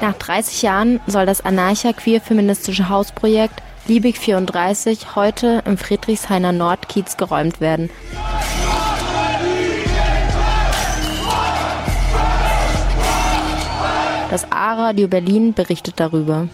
Nach 30 Jahren soll das anarcha-queer-feministische Hausprojekt Liebig 34 heute im Friedrichshainer Nordkiez geräumt werden. Das A-Radio Berlin berichtet darüber.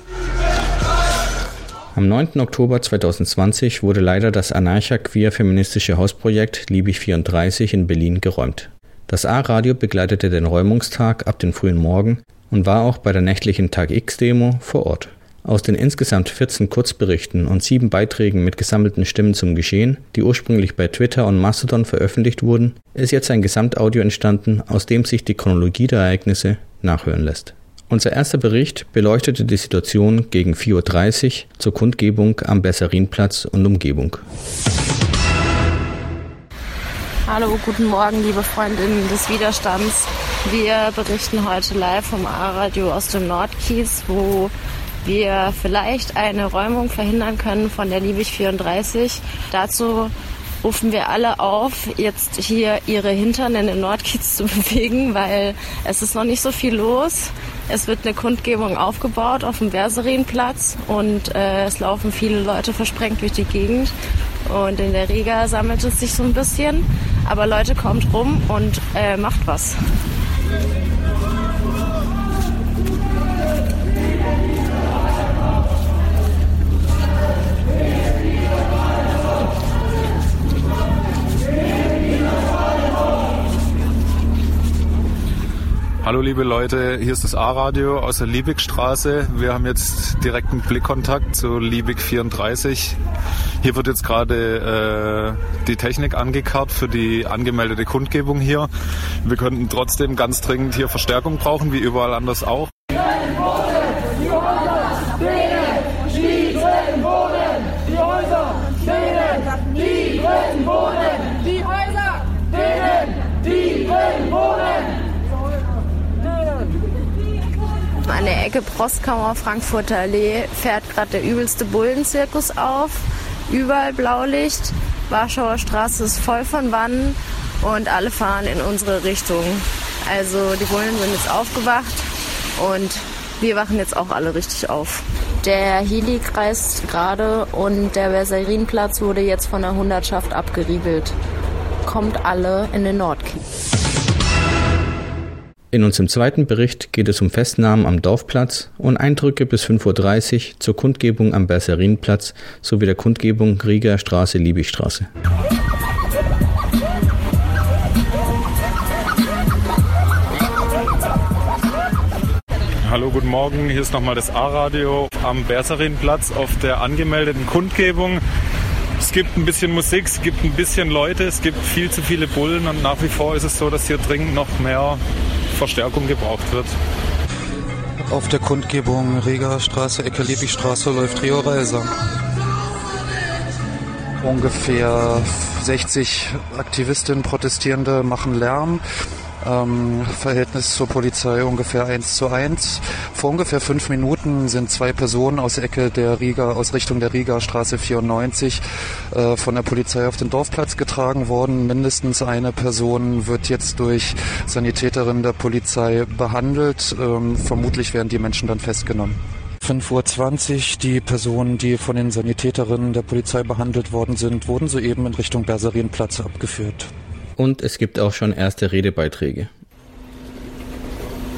Am 9. Oktober 2020 wurde leider das anarcha-queer-feministische Hausprojekt Liebig 34 in Berlin geräumt. Das A-Radio begleitete den Räumungstag ab den frühen Morgen und war auch bei der nächtlichen Tag X-Demo vor Ort. Aus den insgesamt 14 Kurzberichten und sieben Beiträgen mit gesammelten Stimmen zum Geschehen, die ursprünglich bei Twitter und Mastodon veröffentlicht wurden, ist jetzt ein Gesamtaudio entstanden, aus dem sich die Chronologie der Ereignisse nachhören lässt. Unser erster Bericht beleuchtete die Situation gegen 4.30 Uhr zur Kundgebung am Besserinplatz und Umgebung. Hallo, guten Morgen, liebe Freundinnen des Widerstands. Wir berichten heute live vom A-Radio aus dem Nordkies, wo wir vielleicht eine Räumung verhindern können von der Liebig 34. Dazu rufen wir alle auf, jetzt hier ihre Hintern in den Nordkiez zu bewegen, weil es ist noch nicht so viel los. Es wird eine Kundgebung aufgebaut auf dem Verserinplatz und äh, es laufen viele Leute versprengt durch die Gegend. Und in der Riga sammelt es sich so ein bisschen. Aber Leute, kommt rum und äh, macht was. Thank you. Hallo liebe Leute, hier ist das A-Radio aus der Liebigstraße. Wir haben jetzt direkten Blickkontakt zu Liebig 34. Hier wird jetzt gerade äh, die Technik angekarrt für die angemeldete Kundgebung hier. Wir könnten trotzdem ganz dringend hier Verstärkung brauchen, wie überall anders auch. Ecke Prostkammer Frankfurter Allee fährt gerade der übelste Bullenzirkus auf. Überall Blaulicht. Warschauer Straße ist voll von Wannen und alle fahren in unsere Richtung. Also die Bullen sind jetzt aufgewacht und wir wachen jetzt auch alle richtig auf. Der Heli kreist gerade und der Verserinplatz wurde jetzt von der Hundertschaft abgeriegelt. Kommt alle in den Nordkiez. In unserem zweiten Bericht geht es um Festnahmen am Dorfplatz und Eindrücke bis 5.30 Uhr zur Kundgebung am Berserinplatz sowie der Kundgebung Rieger Straße, Liebigstraße. Hallo, guten Morgen. Hier ist nochmal das A-Radio am Berserinplatz auf der angemeldeten Kundgebung. Es gibt ein bisschen Musik, es gibt ein bisschen Leute, es gibt viel zu viele Bullen und nach wie vor ist es so, dass hier dringend noch mehr Verstärkung gebraucht wird. Auf der Kundgebung Reger Straße, Ecke Liebigstraße läuft Rio Reiser. Ungefähr 60 Aktivistinnen, Protestierende machen Lärm. Ähm, Verhältnis zur Polizei ungefähr 1 zu 1. Vor ungefähr fünf Minuten sind zwei Personen aus Ecke der Riga, aus Richtung der Riga Straße 94 äh, von der Polizei auf den Dorfplatz getragen worden. Mindestens eine Person wird jetzt durch Sanitäterinnen der Polizei behandelt. Ähm, vermutlich werden die Menschen dann festgenommen. 5.20 Uhr. Die Personen, die von den Sanitäterinnen der Polizei behandelt worden sind, wurden soeben in Richtung Berserienplatz abgeführt und es gibt auch schon erste Redebeiträge.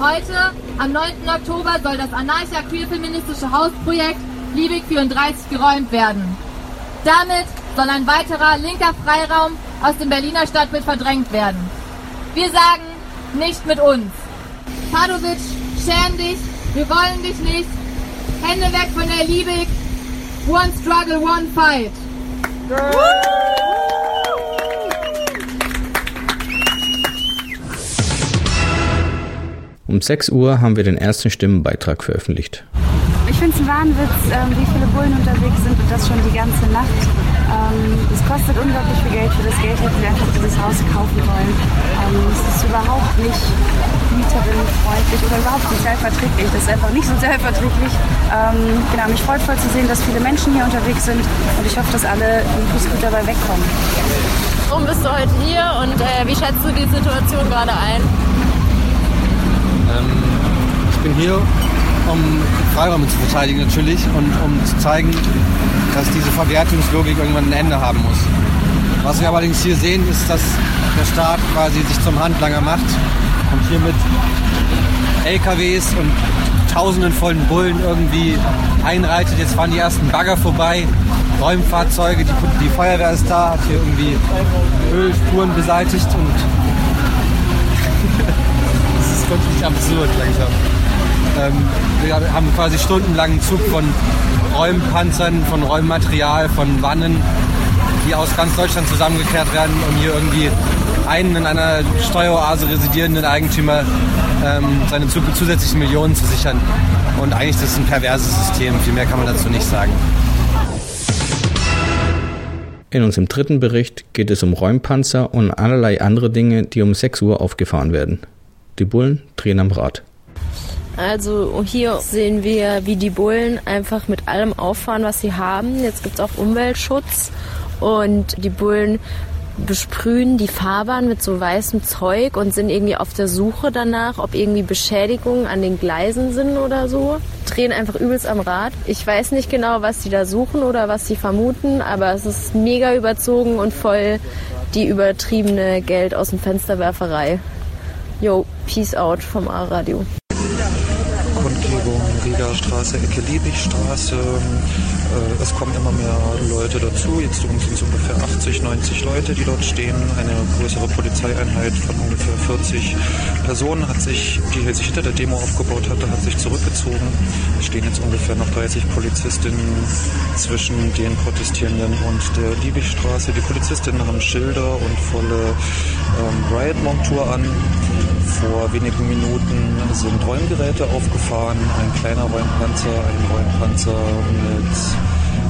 Heute, am 9. Oktober, soll das anarcha-queer-feministische Hausprojekt Liebig 34 geräumt werden. Damit soll ein weiterer linker Freiraum aus dem Berliner Stadtbild verdrängt werden. Wir sagen, nicht mit uns. Padovic, schäm dich, wir wollen dich nicht. Hände weg von der Liebig. One struggle, one fight. Um 6 Uhr haben wir den ersten Stimmenbeitrag veröffentlicht. Ich finde es ein Wahnwitz, ähm, wie viele Bullen unterwegs sind und das schon die ganze Nacht. Ähm, es kostet unglaublich viel Geld. Für das Geld hätten wir einfach dieses Haus kaufen wollen. Ähm, es ist überhaupt nicht mieterinnenfreundlich oder überhaupt sozialverträglich. Das ist einfach nicht sozialverträglich. genau, mich freut voll zu sehen, dass viele Menschen hier unterwegs sind und ich hoffe, dass alle gut dabei wegkommen. Warum bist du heute hier und äh, wie schätzt du die Situation gerade ein? Ähm, ich bin hier, um Freiräume zu verteidigen natürlich und um zu zeigen, dass diese Verwertungslogik irgendwann ein Ende haben muss. Was wir allerdings hier sehen, ist, dass der Staat quasi sich zum Handlanger macht und hier mit LKWs und tausenden vollen Bullen irgendwie einreitet. Jetzt fahren die ersten Bagger vorbei, Räumfahrzeuge, die, die Feuerwehr ist da, hat hier irgendwie Ölspuren beseitigt und ist wirklich absurd langsam. Ähm, wir haben quasi stundenlangen Zug von Räumpanzern, von Räummaterial, von Wannen, die aus ganz Deutschland zusammengekehrt werden, um hier irgendwie einen in einer Steueroase residierenden Eigentümer ähm, seine zusätzlichen Millionen zu sichern. Und eigentlich ist das ein perverses System, viel mehr kann man dazu nicht sagen. In unserem dritten Bericht geht es um Räumpanzer und allerlei andere Dinge, die um 6 Uhr aufgefahren werden. Die Bullen drehen am Rad. Also hier sehen wir, wie die Bullen einfach mit allem auffahren, was sie haben. Jetzt gibt es auch Umweltschutz und die Bullen besprühen die Fahrbahn mit so weißem Zeug und sind irgendwie auf der Suche danach, ob irgendwie Beschädigungen an den Gleisen sind oder so. Drehen einfach übelst am Rad. Ich weiß nicht genau, was sie da suchen oder was sie vermuten, aber es ist mega überzogen und voll die übertriebene Geld aus dem Fensterwerferei. Yo, peace out vom A-Radio. Kundgebung, Rieger Straße, Ecke Liebigstraße. Äh, es kommen immer mehr Leute dazu. Jetzt sind es ungefähr 80, 90 Leute, die dort stehen. Eine größere Polizeieinheit von ungefähr 40 Personen hat sich, die sich hinter der Demo aufgebaut hatte, hat sich zurückgezogen. Es stehen jetzt ungefähr noch 30 Polizistinnen zwischen den Protestierenden und der Liebigstraße. Die Polizistinnen haben Schilder und volle ähm, Riot-Montur an. Vor wenigen Minuten sind Räumgeräte aufgefahren, ein kleiner Räumpanzer, ein Räumpanzer mit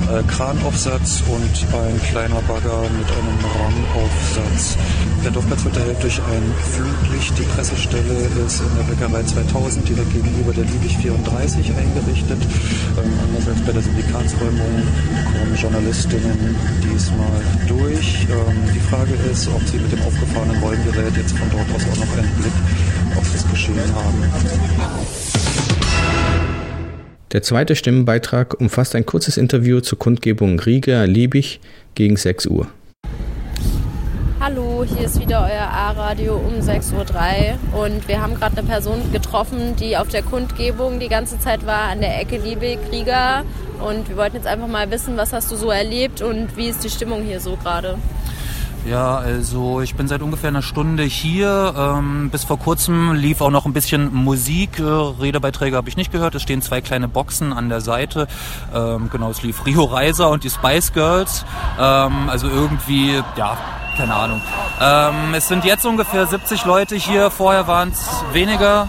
äh, Kranaufsatz und ein kleiner Bagger mit einem Rangaufsatz. Der Dorfplatz wird erhellt durch ein Flutlicht. Die Pressestelle ist in der Bäckerei 2000 direkt gegenüber der Liebig 34 eingerichtet. Ähm, anders als bei der Syndikatsräumung kommen Journalistinnen diesmal durch. Ähm, die Frage ist, ob sie mit dem aufgefahrenen Räumgerät jetzt von dort aus auch noch einen Blick auf das Geschehen haben. Der zweite Stimmenbeitrag umfasst ein kurzes Interview zur Kundgebung Riga-Liebig gegen 6 Uhr. Hallo, hier ist wieder euer A-Radio um 6.03 Uhr und wir haben gerade eine Person getroffen, die auf der Kundgebung die ganze Zeit war an der Ecke Liebig-Riga und wir wollten jetzt einfach mal wissen, was hast du so erlebt und wie ist die Stimmung hier so gerade? Ja, also ich bin seit ungefähr einer Stunde hier. Ähm, bis vor kurzem lief auch noch ein bisschen Musik. Äh, Redebeiträge habe ich nicht gehört. Es stehen zwei kleine Boxen an der Seite. Ähm, genau, es lief Rio Reiser und die Spice Girls. Ähm, also irgendwie, ja, keine Ahnung. Ähm, es sind jetzt ungefähr 70 Leute hier. Vorher waren es weniger.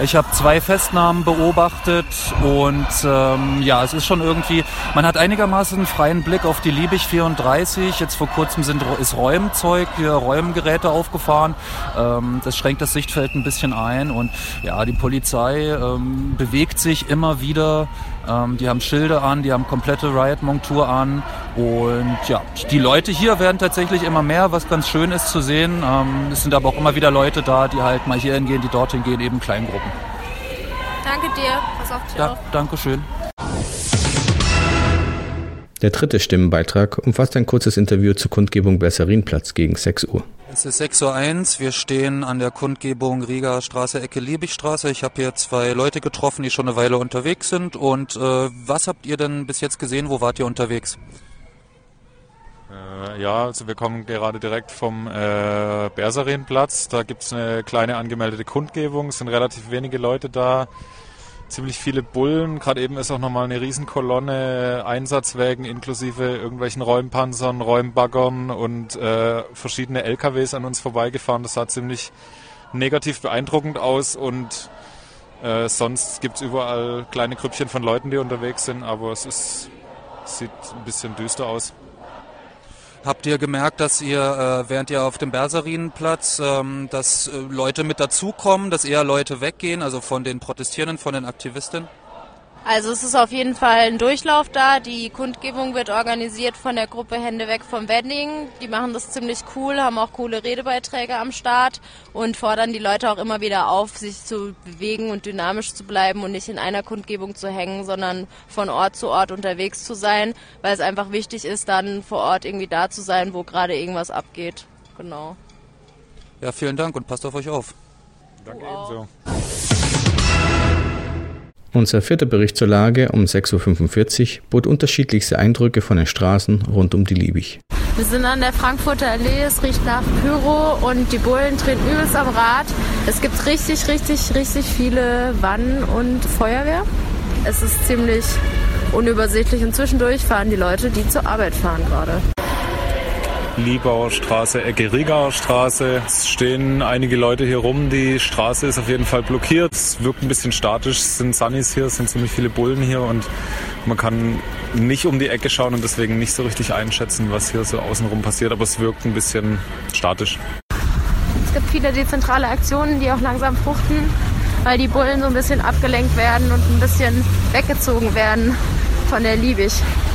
Ich habe zwei Festnahmen beobachtet und ähm, ja, es ist schon irgendwie, man hat einigermaßen einen freien Blick auf die Liebig 34. Jetzt vor kurzem sind, ist Räumzeug, hier Räumgeräte aufgefahren. Ähm, das schränkt das Sichtfeld ein bisschen ein und ja, die Polizei ähm, bewegt sich immer wieder. Ähm, die haben Schilder an, die haben komplette Riot-Montur an und ja, die Leute hier werden tatsächlich immer mehr, was ganz schön ist zu sehen. Ähm, es sind aber auch immer wieder Leute da, die halt mal hier hingehen, die dorthin gehen, eben Kleingruppen. Danke dir. Pass auf dich Ja, auf. danke schön. Der dritte Stimmenbeitrag umfasst ein kurzes Interview zur Kundgebung Besserinplatz gegen 6 Uhr. Es ist 6.01 Uhr. Wir stehen an der Kundgebung Riga Straße, Ecke Liebigstraße. Ich habe hier zwei Leute getroffen, die schon eine Weile unterwegs sind. Und äh, was habt ihr denn bis jetzt gesehen? Wo wart ihr unterwegs? Äh, ja, also wir kommen gerade direkt vom äh, Bersarinplatz. Da gibt's eine kleine angemeldete Kundgebung. Es sind relativ wenige Leute da. Ziemlich viele Bullen. Gerade eben ist auch nochmal eine Riesenkolonne Einsatzwägen inklusive irgendwelchen Räumpanzern, Räumbaggern und äh, verschiedene LKWs an uns vorbeigefahren. Das sah ziemlich negativ beeindruckend aus und äh, sonst gibt's überall kleine Grüppchen von Leuten, die unterwegs sind, aber es ist, sieht ein bisschen düster aus. Habt ihr gemerkt, dass ihr, äh, während ihr auf dem Bersarinplatz, ähm, dass äh, Leute mit dazukommen, dass eher Leute weggehen, also von den Protestierenden, von den Aktivisten? Also es ist auf jeden Fall ein Durchlauf da. Die Kundgebung wird organisiert von der Gruppe Hände weg vom Wedding. Die machen das ziemlich cool, haben auch coole Redebeiträge am Start und fordern die Leute auch immer wieder auf, sich zu bewegen und dynamisch zu bleiben und nicht in einer Kundgebung zu hängen, sondern von Ort zu Ort unterwegs zu sein, weil es einfach wichtig ist, dann vor Ort irgendwie da zu sein, wo gerade irgendwas abgeht. Genau. Ja, vielen Dank und passt auf euch auf. Danke ebenso. Unser vierter Bericht zur Lage um 6.45 Uhr bot unterschiedlichste Eindrücke von den Straßen rund um die Liebig. Wir sind an der Frankfurter Allee, es riecht nach Pyro und die Bullen drehen übelst am Rad. Es gibt richtig, richtig, richtig viele Wannen und Feuerwehr. Es ist ziemlich unübersichtlich und zwischendurch fahren die Leute, die zur Arbeit fahren gerade. Liebauer Straße, Ecke Riegauer Straße. Es stehen einige Leute hier rum. Die Straße ist auf jeden Fall blockiert. Es wirkt ein bisschen statisch. Es sind Sunnis hier, es sind ziemlich viele Bullen hier und man kann nicht um die Ecke schauen und deswegen nicht so richtig einschätzen, was hier so außenrum passiert. Aber es wirkt ein bisschen statisch. Es gibt viele dezentrale Aktionen, die auch langsam fruchten, weil die Bullen so ein bisschen abgelenkt werden und ein bisschen weggezogen werden von der Liebig.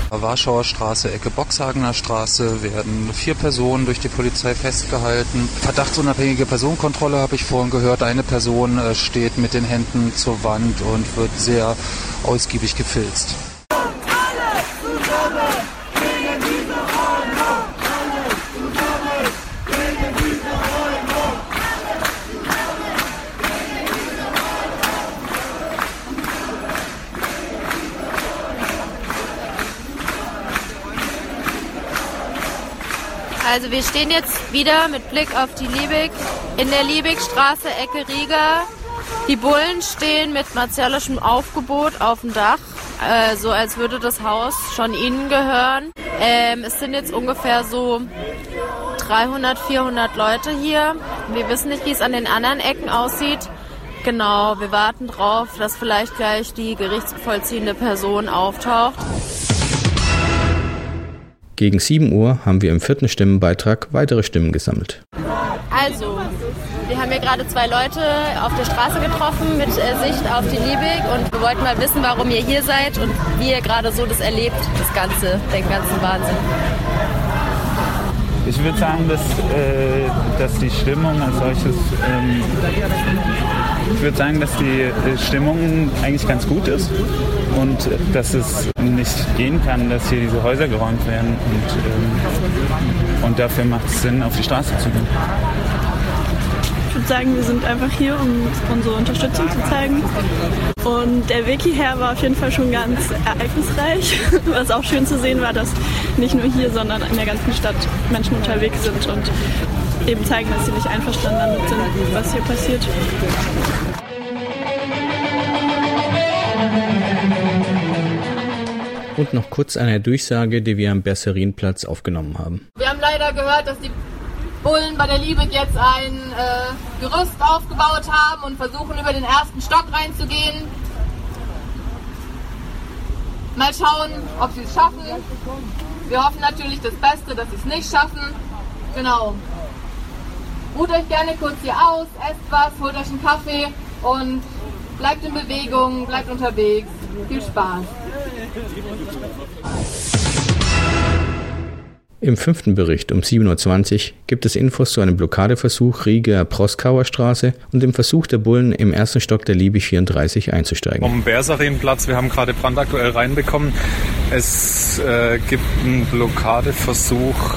Warschauer Straße, Ecke Boxhagener Straße werden vier Personen durch die Polizei festgehalten. Verdachtsunabhängige Personenkontrolle habe ich vorhin gehört. Eine Person äh, steht mit den Händen zur Wand und wird sehr ausgiebig gefilzt. Also wir stehen jetzt wieder mit Blick auf die Liebig in der Liebigstraße, Ecke Riga. Die Bullen stehen mit martialischem Aufgebot auf dem Dach, äh, so als würde das Haus schon ihnen gehören. Ähm, es sind jetzt ungefähr so 300, 400 Leute hier. Wir wissen nicht, wie es an den anderen Ecken aussieht. Genau, wir warten drauf, dass vielleicht gleich die gerichtsvollziehende Person auftaucht. Gegen 7 Uhr haben wir im vierten Stimmenbeitrag weitere Stimmen gesammelt. Also, wir haben hier gerade zwei Leute auf der Straße getroffen mit äh, Sicht auf die Liebig und wir wollten mal wissen, warum ihr hier seid und wie ihr gerade so das erlebt, das Ganze, den ganzen Wahnsinn. Ich würde sagen, dass, äh, dass die Stimmung als solches, ähm, ich würde sagen, dass die äh, Stimmung eigentlich ganz gut ist und dass es nicht gehen kann, dass hier diese Häuser geräumt werden und, ähm, und dafür macht es Sinn, auf die Straße zu gehen. Ich würde sagen, wir sind einfach hier, um unsere Unterstützung zu zeigen. Und der Weg hierher war auf jeden Fall schon ganz ereignisreich. Was auch schön zu sehen war, dass nicht nur hier, sondern in der ganzen Stadt Menschen unterwegs sind und eben zeigen, dass sie nicht einverstanden damit sind, was hier passiert. Und noch kurz eine Durchsage, die wir am Berserinplatz aufgenommen haben. Wir haben leider gehört, dass die Bullen bei der Liebig jetzt ein äh, Gerüst aufgebaut haben und versuchen über den ersten Stock reinzugehen. Mal schauen, ob sie es schaffen. Wir hoffen natürlich das Beste, dass sie es nicht schaffen. Genau. Ruht euch gerne kurz hier aus, esst was, holt euch einen Kaffee und bleibt in Bewegung, bleibt unterwegs. Viel Spaß. Im fünften Bericht um 7.20 Uhr gibt es Infos zu einem Blockadeversuch Rieger Proskauer Straße und dem Versuch der Bullen im ersten Stock der Liebig 34 einzusteigen. Vom Bersarinplatz, wir haben gerade brandaktuell reinbekommen. Es äh, gibt einen Blockadeversuch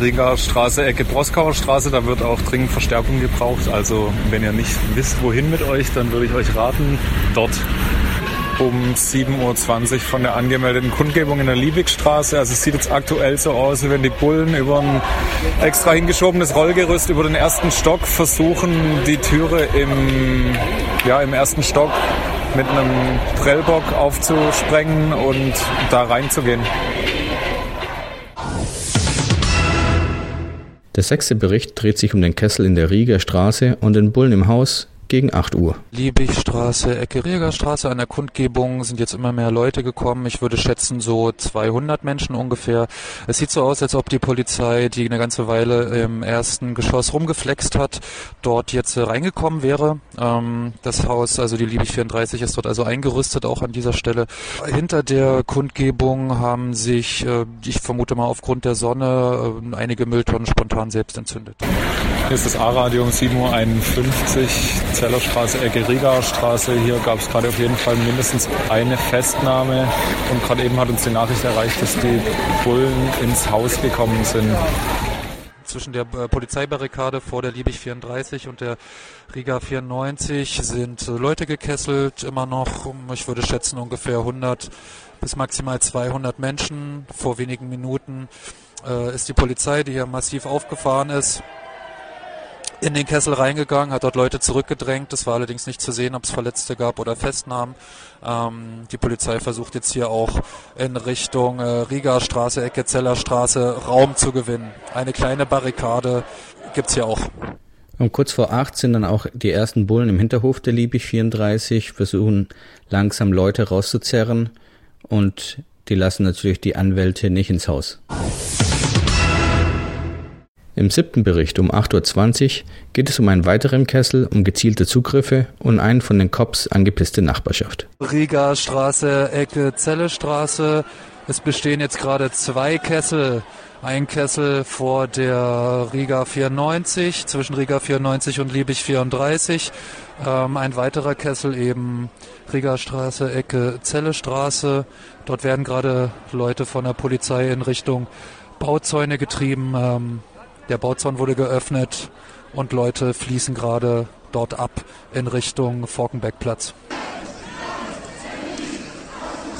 Rieger Straße, Ecke Proskauer Straße. Da wird auch dringend Verstärkung gebraucht. Also wenn ihr nicht wisst, wohin mit euch, dann würde ich euch raten, dort um 7.20 Uhr von der angemeldeten Kundgebung in der Liebigstraße. Also es sieht jetzt aktuell so aus, wie wenn die Bullen über ein extra hingeschobenes Rollgerüst über den ersten Stock versuchen, die Türe im, ja, im ersten Stock mit einem Prellbock aufzusprengen und da reinzugehen. Der sechste Bericht dreht sich um den Kessel in der Rieger Straße und den Bullen im Haus, gegen 8 Uhr. Liebigstraße, Ecke Riegerstraße. An der Kundgebung sind jetzt immer mehr Leute gekommen. Ich würde schätzen so 200 Menschen ungefähr. Es sieht so aus, als ob die Polizei, die eine ganze Weile im ersten Geschoss rumgeflext hat, dort jetzt reingekommen wäre. Ähm, das Haus, also die Liebig 34, ist dort also eingerüstet, auch an dieser Stelle. Hinter der Kundgebung haben sich, äh, ich vermute mal aufgrund der Sonne, äh, einige Mülltonnen spontan selbst entzündet. Hier ist das A-Radio um 7.51 Uhr, Zellerstraße, Ecke Rigastraße. Hier gab es gerade auf jeden Fall mindestens eine Festnahme. Und gerade eben hat uns die Nachricht erreicht, dass die Bullen ins Haus gekommen sind. Zwischen der äh, Polizeibarrikade vor der Liebig 34 und der Riga 94 sind äh, Leute gekesselt, immer noch, ich würde schätzen, ungefähr 100 bis maximal 200 Menschen. Vor wenigen Minuten äh, ist die Polizei, die hier massiv aufgefahren ist, in den Kessel reingegangen, hat dort Leute zurückgedrängt. Es war allerdings nicht zu sehen, ob es Verletzte gab oder Festnahmen. Ähm, die Polizei versucht jetzt hier auch in Richtung äh, Riga Straße, Ecke Zeller Straße Raum zu gewinnen. Eine kleine Barrikade gibt's hier auch. Um kurz vor acht sind dann auch die ersten Bullen im Hinterhof der Liebig 34, versuchen langsam Leute rauszuzerren und die lassen natürlich die Anwälte nicht ins Haus. Im siebten Bericht um 8.20 Uhr geht es um einen weiteren Kessel, um gezielte Zugriffe und einen von den Cops angepisste Nachbarschaft. Riga Straße, Ecke Zelle Straße. Es bestehen jetzt gerade zwei Kessel. Ein Kessel vor der Riga 94, zwischen Riga 94 und Liebig 34. Ähm, ein weiterer Kessel eben Riga Straße, Ecke Zelle Straße. Dort werden gerade Leute von der Polizei in Richtung Bauzäune getrieben. Ähm, der Bauzaun wurde geöffnet und Leute fließen gerade dort ab in Richtung Forkenbeckplatz.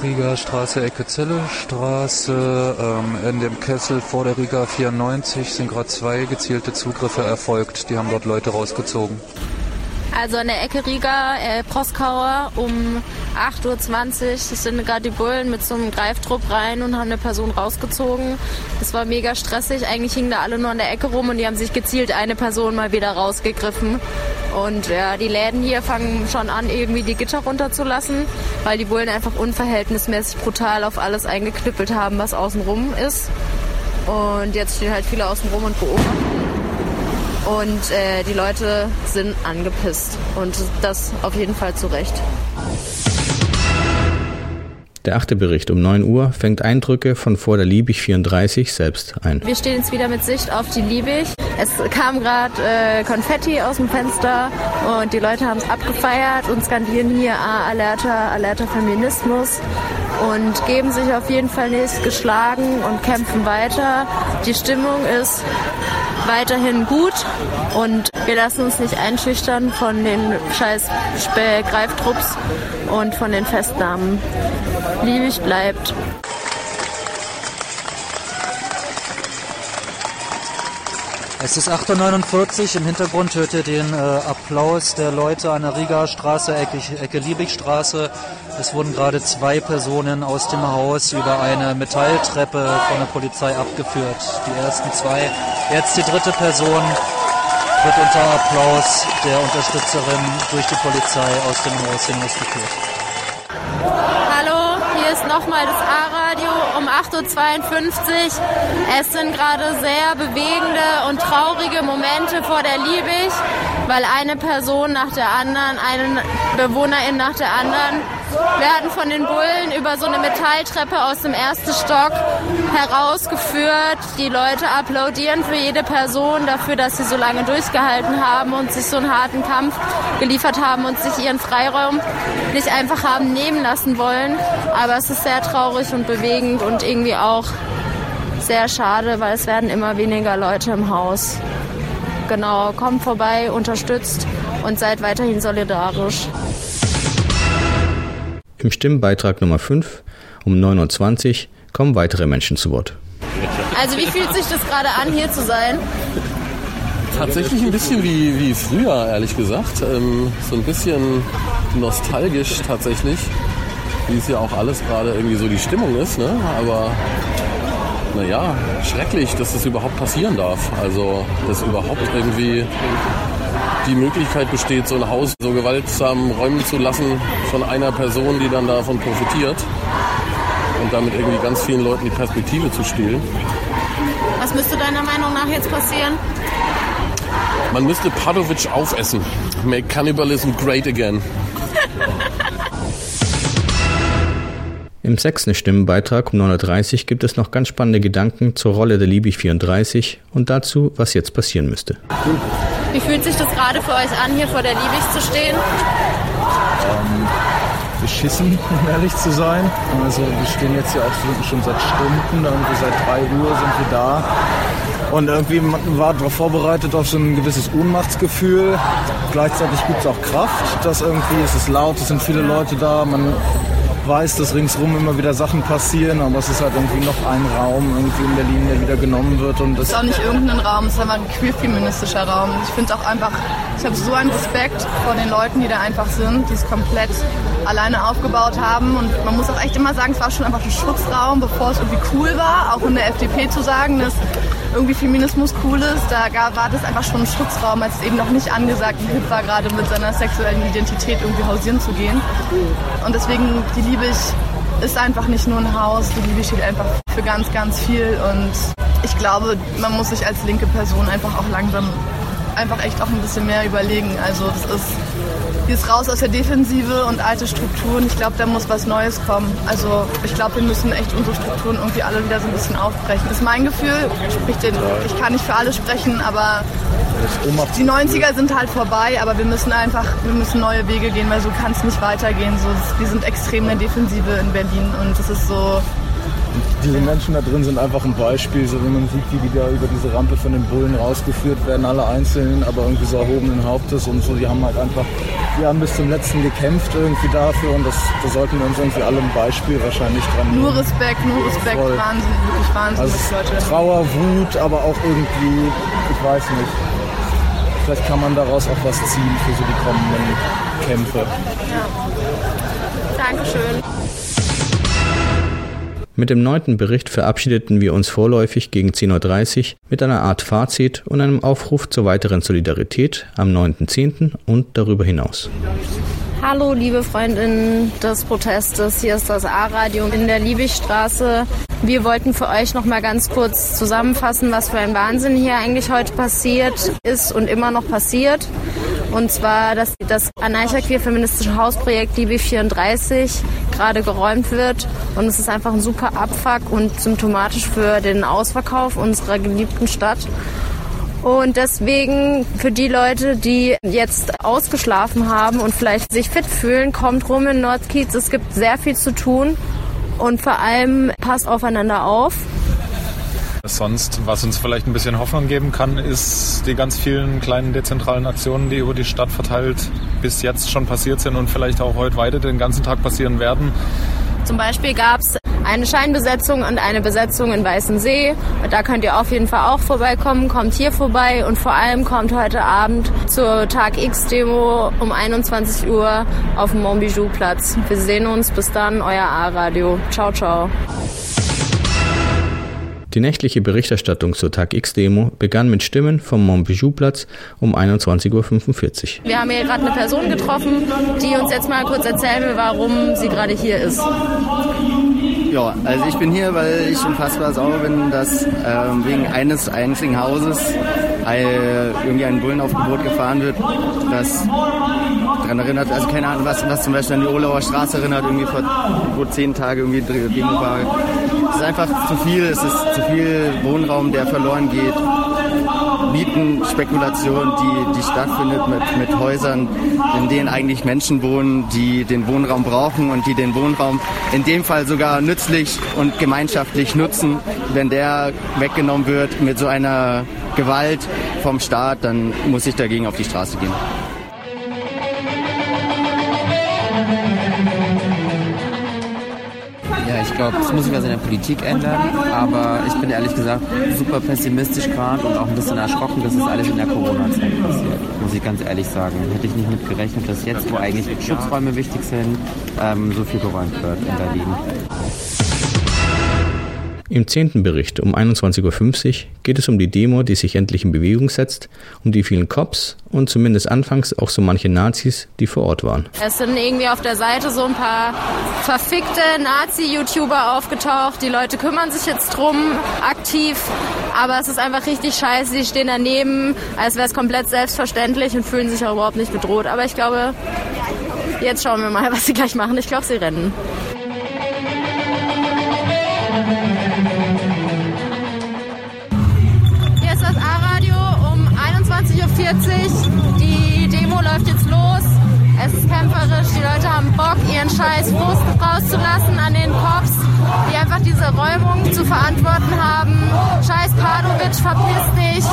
Riga Straße, Ecke Zelle Straße. Ähm, in dem Kessel vor der Riga 94 sind gerade zwei gezielte Zugriffe erfolgt. Die haben dort Leute rausgezogen. Also an der Ecke Riga, äh, Proskauer um 8.20 Uhr sind gerade die Bullen mit so einem Greiftrupp rein und haben eine Person rausgezogen. Das war mega stressig. Eigentlich hingen da alle nur an der Ecke rum und die haben sich gezielt eine Person mal wieder rausgegriffen. Und ja, die Läden hier fangen schon an, irgendwie die Gitter runterzulassen, weil die Bullen einfach unverhältnismäßig brutal auf alles eingeknüppelt haben, was außenrum ist. Und jetzt stehen halt viele außenrum und beobachten. Und äh, die Leute sind angepisst. Und das auf jeden Fall zu Recht. Der achte Bericht um 9 Uhr fängt Eindrücke von vor der Liebig 34 selbst ein. Wir stehen jetzt wieder mit Sicht auf die Liebig. Es kam gerade äh, Konfetti aus dem Fenster und die Leute haben es abgefeiert und skandieren hier ah, Alerta, Alerta Feminismus und geben sich auf jeden Fall nicht geschlagen und kämpfen weiter. Die Stimmung ist weiterhin gut und wir lassen uns nicht einschüchtern von den scheiß Greiftrupps und von den Festnahmen. Liebig bleibt. Es ist 8.49 Uhr. Im Hintergrund hört ihr den äh, Applaus der Leute an der Riga Straße, Ecke, Ecke Liebigstraße. Es wurden gerade zwei Personen aus dem Haus über eine Metalltreppe von der Polizei abgeführt. Die ersten zwei. Jetzt die dritte Person wird unter Applaus der Unterstützerin durch die Polizei aus dem Haus hinausgeführt. Nochmal das A-Radio um 8.52 Uhr. Es sind gerade sehr bewegende und traurige Momente vor der Liebig, weil eine Person nach der anderen, eine Bewohnerin nach der anderen werden von den Bullen über so eine Metalltreppe aus dem ersten Stock herausgeführt. Die Leute applaudieren für jede Person dafür, dass sie so lange durchgehalten haben und sich so einen harten Kampf geliefert haben und sich ihren Freiraum nicht einfach haben nehmen lassen wollen. Aber es ist sehr traurig und bewegend und irgendwie auch sehr schade, weil es werden immer weniger Leute im Haus. Genau, kommt vorbei, unterstützt und seid weiterhin solidarisch. Im Stimmbeitrag Nummer 5 um 9.20 Uhr kommen weitere Menschen zu Wort. Also wie fühlt sich das gerade an, hier zu sein? Tatsächlich ein bisschen wie, wie früher, ehrlich gesagt. Ähm, so ein bisschen nostalgisch tatsächlich, wie es ja auch alles gerade irgendwie so die Stimmung ist. Ne? Aber naja, schrecklich, dass das überhaupt passieren darf. Also, dass überhaupt irgendwie die Möglichkeit besteht, so ein Haus so gewaltsam räumen zu lassen von einer Person, die dann davon profitiert und damit irgendwie ganz vielen Leuten die Perspektive zu stehlen. Was müsste deiner Meinung nach jetzt passieren? Man müsste Padovic aufessen. Make cannibalism great again. Im sechsten Stimmenbeitrag um 9.30 Uhr gibt es noch ganz spannende Gedanken zur Rolle der Liebig 34 und dazu, was jetzt passieren müsste. Wie fühlt sich das gerade für euch an, hier vor der Liebig zu stehen? Ähm, beschissen, um ehrlich zu sein. Also wir stehen jetzt hier auch schon seit Stunden, irgendwie seit 3 Uhr sind wir da. Und irgendwie war darauf vorbereitet auf so ein gewisses Ohnmachtsgefühl. Gleichzeitig gibt es auch Kraft, dass irgendwie es ist laut, es sind viele Leute da, man weiß, dass ringsrum immer wieder Sachen passieren, aber es ist halt irgendwie noch ein Raum irgendwie in Berlin, der wieder genommen wird. Und es ist auch nicht irgendein Raum, es ist einfach ein queer-feministischer Raum. Ich finde auch einfach, ich habe so einen Respekt vor den Leuten, die da einfach sind, die es komplett alleine aufgebaut haben. Und man muss auch echt immer sagen, es war schon einfach ein Schutzraum, bevor es irgendwie cool war, auch in der FDP zu sagen, dass irgendwie Feminismus cool ist. Da war das einfach schon ein Schutzraum, als es eben noch nicht angesagt und hip war, gerade mit seiner sexuellen Identität irgendwie hausieren zu gehen. Und deswegen, die Liebig ist einfach nicht nur ein Haus, die Liebe steht einfach für ganz, ganz viel. Und ich glaube, man muss sich als linke Person einfach auch langsam einfach echt auch ein bisschen mehr überlegen. Also das ist dieses raus aus der Defensive und alte Strukturen. Ich glaube, da muss was Neues kommen. Also ich glaube, wir müssen echt unsere Strukturen irgendwie alle wieder so ein bisschen aufbrechen. Das ist mein Gefühl. Ich kann nicht für alle sprechen, aber die 90er sind halt vorbei, aber wir müssen einfach, wir müssen neue Wege gehen, weil so kann es nicht weitergehen. So, wir sind extrem in der Defensive in Berlin und es ist so, diese Menschen da drin sind einfach ein Beispiel, so wie man sieht, wie die da über diese Rampe von den Bullen rausgeführt werden, alle einzeln, aber irgendwie so erhobenen Hauptes und so, die haben halt einfach, die haben bis zum letzten gekämpft irgendwie dafür und das, da sollten wir uns irgendwie alle ein Beispiel wahrscheinlich dran nehmen. Nur Respekt, nur Respekt, Voll. Wahnsinn, wirklich Wahnsinn, also Leute. Trauer, Wut, aber auch irgendwie, ich weiß nicht, vielleicht kann man daraus auch was ziehen für so die kommenden Kämpfe. Ja. Dankeschön. Mit dem neunten Bericht verabschiedeten wir uns vorläufig gegen 10.30 Uhr mit einer Art Fazit und einem Aufruf zur weiteren Solidarität am 9.10. und darüber hinaus. Hallo, liebe Freundinnen des Protestes. Hier ist das A-Radio in der Liebigstraße. Wir wollten für euch noch mal ganz kurz zusammenfassen, was für ein Wahnsinn hier eigentlich heute passiert ist und immer noch passiert. Und zwar, dass das Anarcha Queer Feministische Hausprojekt Liebe 34 gerade geräumt wird. Und es ist einfach ein super Abfuck und symptomatisch für den Ausverkauf unserer geliebten Stadt. Und deswegen für die Leute, die jetzt ausgeschlafen haben und vielleicht sich fit fühlen, kommt rum in Nordkiez. Es gibt sehr viel zu tun und vor allem passt aufeinander auf. Sonst, was uns vielleicht ein bisschen Hoffnung geben kann, ist die ganz vielen kleinen dezentralen Aktionen, die über die Stadt verteilt bis jetzt schon passiert sind und vielleicht auch heute weiter den ganzen Tag passieren werden. Zum Beispiel gab es eine Scheinbesetzung und eine Besetzung in Weißensee. Da könnt ihr auf jeden Fall auch vorbeikommen. Kommt hier vorbei und vor allem kommt heute Abend zur Tag X-Demo um 21 Uhr auf dem Montbijou-Platz. Wir sehen uns. Bis dann, euer A-Radio. Ciao, ciao. Die nächtliche Berichterstattung zur Tag X-Demo begann mit Stimmen vom Montbijou-Platz um 21.45 Uhr. Wir haben hier gerade eine Person getroffen, die uns jetzt mal kurz erzählen will, warum sie gerade hier ist. Ja, also ich bin hier, weil ich unfassbar sauer bin, dass äh, wegen eines einzigen Hauses ein, irgendwie ein Bullenaufgebot gefahren wird, das daran erinnert, also keine Ahnung, was, was zum Beispiel an die Olauer Straße erinnert, irgendwie vor, vor zehn Tagen irgendwie Demo war. Es ist einfach zu viel, es ist zu viel Wohnraum, der verloren geht. Mietenspekulation, die, die stattfindet mit, mit Häusern, in denen eigentlich Menschen wohnen, die den Wohnraum brauchen und die den Wohnraum in dem Fall sogar nützlich und gemeinschaftlich nutzen. Wenn der weggenommen wird mit so einer Gewalt vom Staat, dann muss ich dagegen auf die Straße gehen. Glaube, es muss sich was in der Politik ändern, aber ich bin ehrlich gesagt super pessimistisch gerade und auch ein bisschen erschrocken, dass das alles in der Corona-Zeit passiert, muss ich ganz ehrlich sagen. Hätte ich nicht mit gerechnet, dass jetzt, wo eigentlich Schutzräume wichtig sind, ähm, so viel geräumt wird in Berlin. Im zehnten Bericht um 21.50 Uhr geht es um die Demo, die sich endlich in Bewegung setzt, um die vielen Cops und zumindest anfangs auch so manche Nazis, die vor Ort waren. Es sind irgendwie auf der Seite so ein paar verfickte Nazi-YouTuber aufgetaucht. Die Leute kümmern sich jetzt drum, aktiv. Aber es ist einfach richtig scheiße. Sie stehen daneben, als wäre es komplett selbstverständlich und fühlen sich auch überhaupt nicht bedroht. Aber ich glaube, jetzt schauen wir mal, was sie gleich machen. Ich glaube, sie rennen. 21.40 Uhr. Die Demo läuft jetzt los. Es ist kämpferisch. Die Leute haben Bock, ihren Scheiß Frust rauszulassen an den Cops, die einfach diese Räumung zu verantworten haben. Scheiß Padovic, verpiss dich.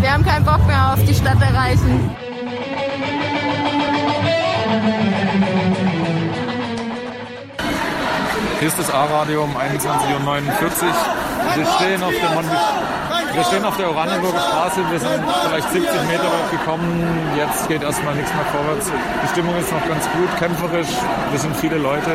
Wir haben keinen Bock mehr auf die Stadt erreichen. Hier ist das A-Radio um 21.49 Uhr. Wir stehen auf der, Monte wir stehen auf der Oranienburger Straße. Wir sind vielleicht 70 Meter weit gekommen. Jetzt geht erstmal nichts mehr vorwärts. Die Stimmung ist noch ganz gut, kämpferisch. Wir sind viele Leute.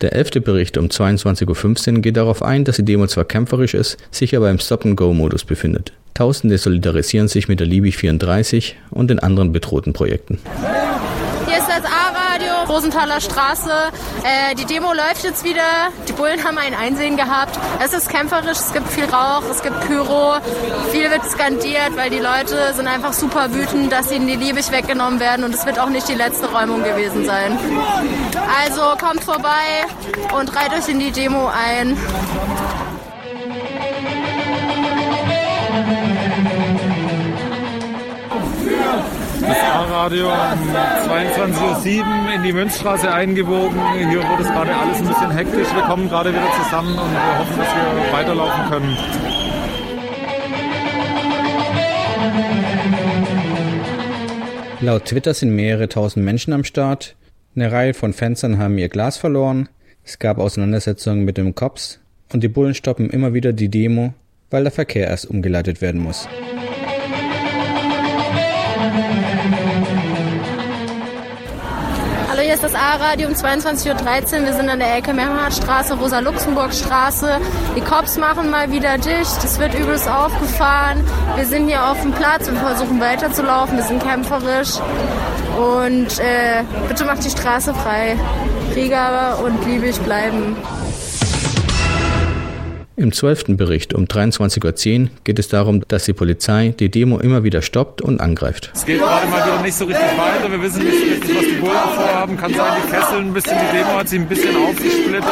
Der elfte Bericht um 22.15 Uhr geht darauf ein, dass die Demo zwar kämpferisch ist, sich aber im Stop-and-Go-Modus befindet. Tausende solidarisieren sich mit der Liebig 34 und den anderen bedrohten Projekten. Rosenthaler Straße. Äh, die Demo läuft jetzt wieder. Die Bullen haben ein Einsehen gehabt. Es ist kämpferisch, es gibt viel Rauch, es gibt Pyro. Viel wird skandiert, weil die Leute sind einfach super wütend, dass ihnen die Liebig weggenommen werden. Und es wird auch nicht die letzte Räumung gewesen sein. Also kommt vorbei und reiht euch in die Demo ein. Das A-Radio um 22.07 Uhr in die Münzstraße eingebogen. Hier wurde es gerade alles ein bisschen hektisch. Wir kommen gerade wieder zusammen und wir hoffen, dass wir weiterlaufen können. Laut Twitter sind mehrere tausend Menschen am Start. Eine Reihe von Fenstern haben ihr Glas verloren. Es gab Auseinandersetzungen mit den Cops. Und die Bullen stoppen immer wieder die Demo, weil der Verkehr erst umgeleitet werden muss. Ist das A-Radio um 22.13 Uhr. Wir sind an der Ecke Mehrhardtstraße, Rosa-Luxemburg-Straße. Die Cops machen mal wieder dicht. Es wird übelst aufgefahren. Wir sind hier auf dem Platz und versuchen weiterzulaufen. Wir sind kämpferisch. Und äh, bitte macht die Straße frei. Riga und Liebig bleiben. Im zwölften Bericht um 23.10 Uhr geht es darum, dass die Polizei die Demo immer wieder stoppt und angreift. Es geht gerade mal wieder nicht so richtig weiter. Wir wissen nicht so richtig, was die Bullen vorhaben. Kann sein, die kesseln ein bisschen. Die Demo hat sich ein bisschen aufgesplittet.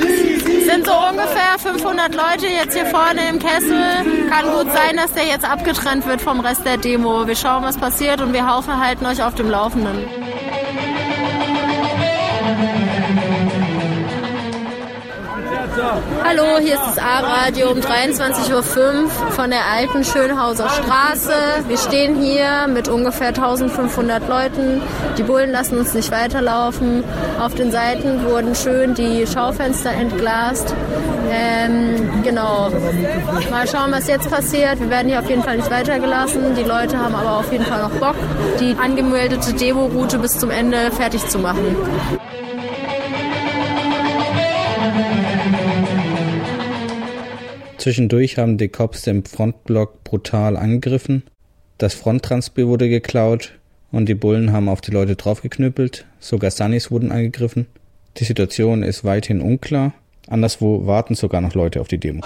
Es sind so ungefähr 500 Leute jetzt hier vorne im Kessel. Kann gut sein, dass der jetzt abgetrennt wird vom Rest der Demo. Wir schauen, was passiert und wir hoffen, halten euch auf dem Laufenden. Hallo, hier ist das A-Radio um 23.05 Uhr von der alten Schönhauser Straße. Wir stehen hier mit ungefähr 1500 Leuten. Die Bullen lassen uns nicht weiterlaufen. Auf den Seiten wurden schön die Schaufenster entglast. Ähm, genau. Mal schauen, was jetzt passiert. Wir werden hier auf jeden Fall nicht weitergelassen. Die Leute haben aber auf jeden Fall noch Bock, die angemeldete Demo-Route bis zum Ende fertig zu machen. Zwischendurch haben die Cops den Frontblock brutal angegriffen. Das Fronttransbier wurde geklaut und die Bullen haben auf die Leute draufgeknüppelt. Sogar Sunnis wurden angegriffen. Die Situation ist weithin unklar. Anderswo warten sogar noch Leute auf die Demo.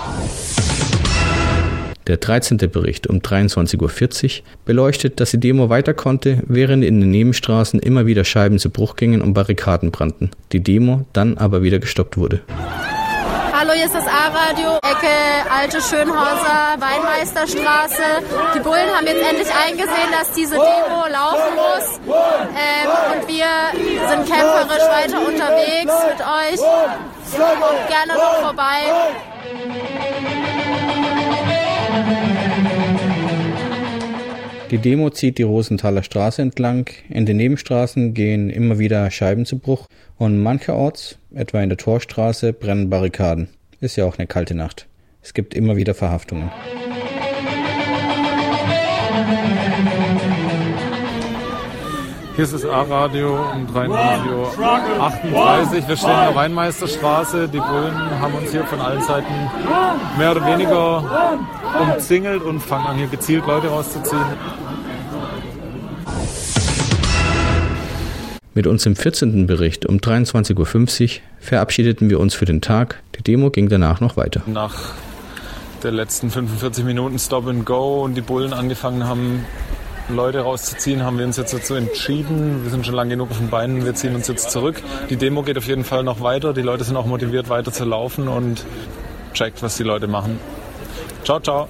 Der 13. Bericht um 23.40 Uhr beleuchtet, dass die Demo weiter konnte, während in den Nebenstraßen immer wieder Scheiben zu Bruch gingen und Barrikaden brannten. Die Demo dann aber wieder gestoppt wurde. Hallo, hier ist das A-Radio, Ecke Alte Schönhauser, Weinmeisterstraße. Die Bullen haben jetzt endlich eingesehen, dass diese Demo laufen muss. Ähm, und wir sind kämpferisch weiter unterwegs mit euch. Kommt gerne noch vorbei. Die Demo zieht die Rosenthaler Straße entlang. In den Nebenstraßen gehen immer wieder Scheiben zu Bruch und mancherorts, etwa in der Torstraße, brennen Barrikaden. Ist ja auch eine kalte Nacht. Es gibt immer wieder Verhaftungen. Hier ist das A-Radio um 23.38 Uhr. Wir stehen in der Rheinmeisterstraße. Die Bullen haben uns hier von allen Seiten mehr oder weniger umzingelt und fangen an, hier gezielt Leute rauszuziehen. Mit unserem 14. Bericht um 23.50 Uhr verabschiedeten wir uns für den Tag. Die Demo ging danach noch weiter. Nach der letzten 45 Minuten Stop and Go und die Bullen angefangen haben, Leute rauszuziehen, haben wir uns jetzt dazu entschieden. Wir sind schon lange genug auf den Beinen, wir ziehen uns jetzt zurück. Die Demo geht auf jeden Fall noch weiter. Die Leute sind auch motiviert, weiter zu laufen und checkt, was die Leute machen. Ciao, ciao.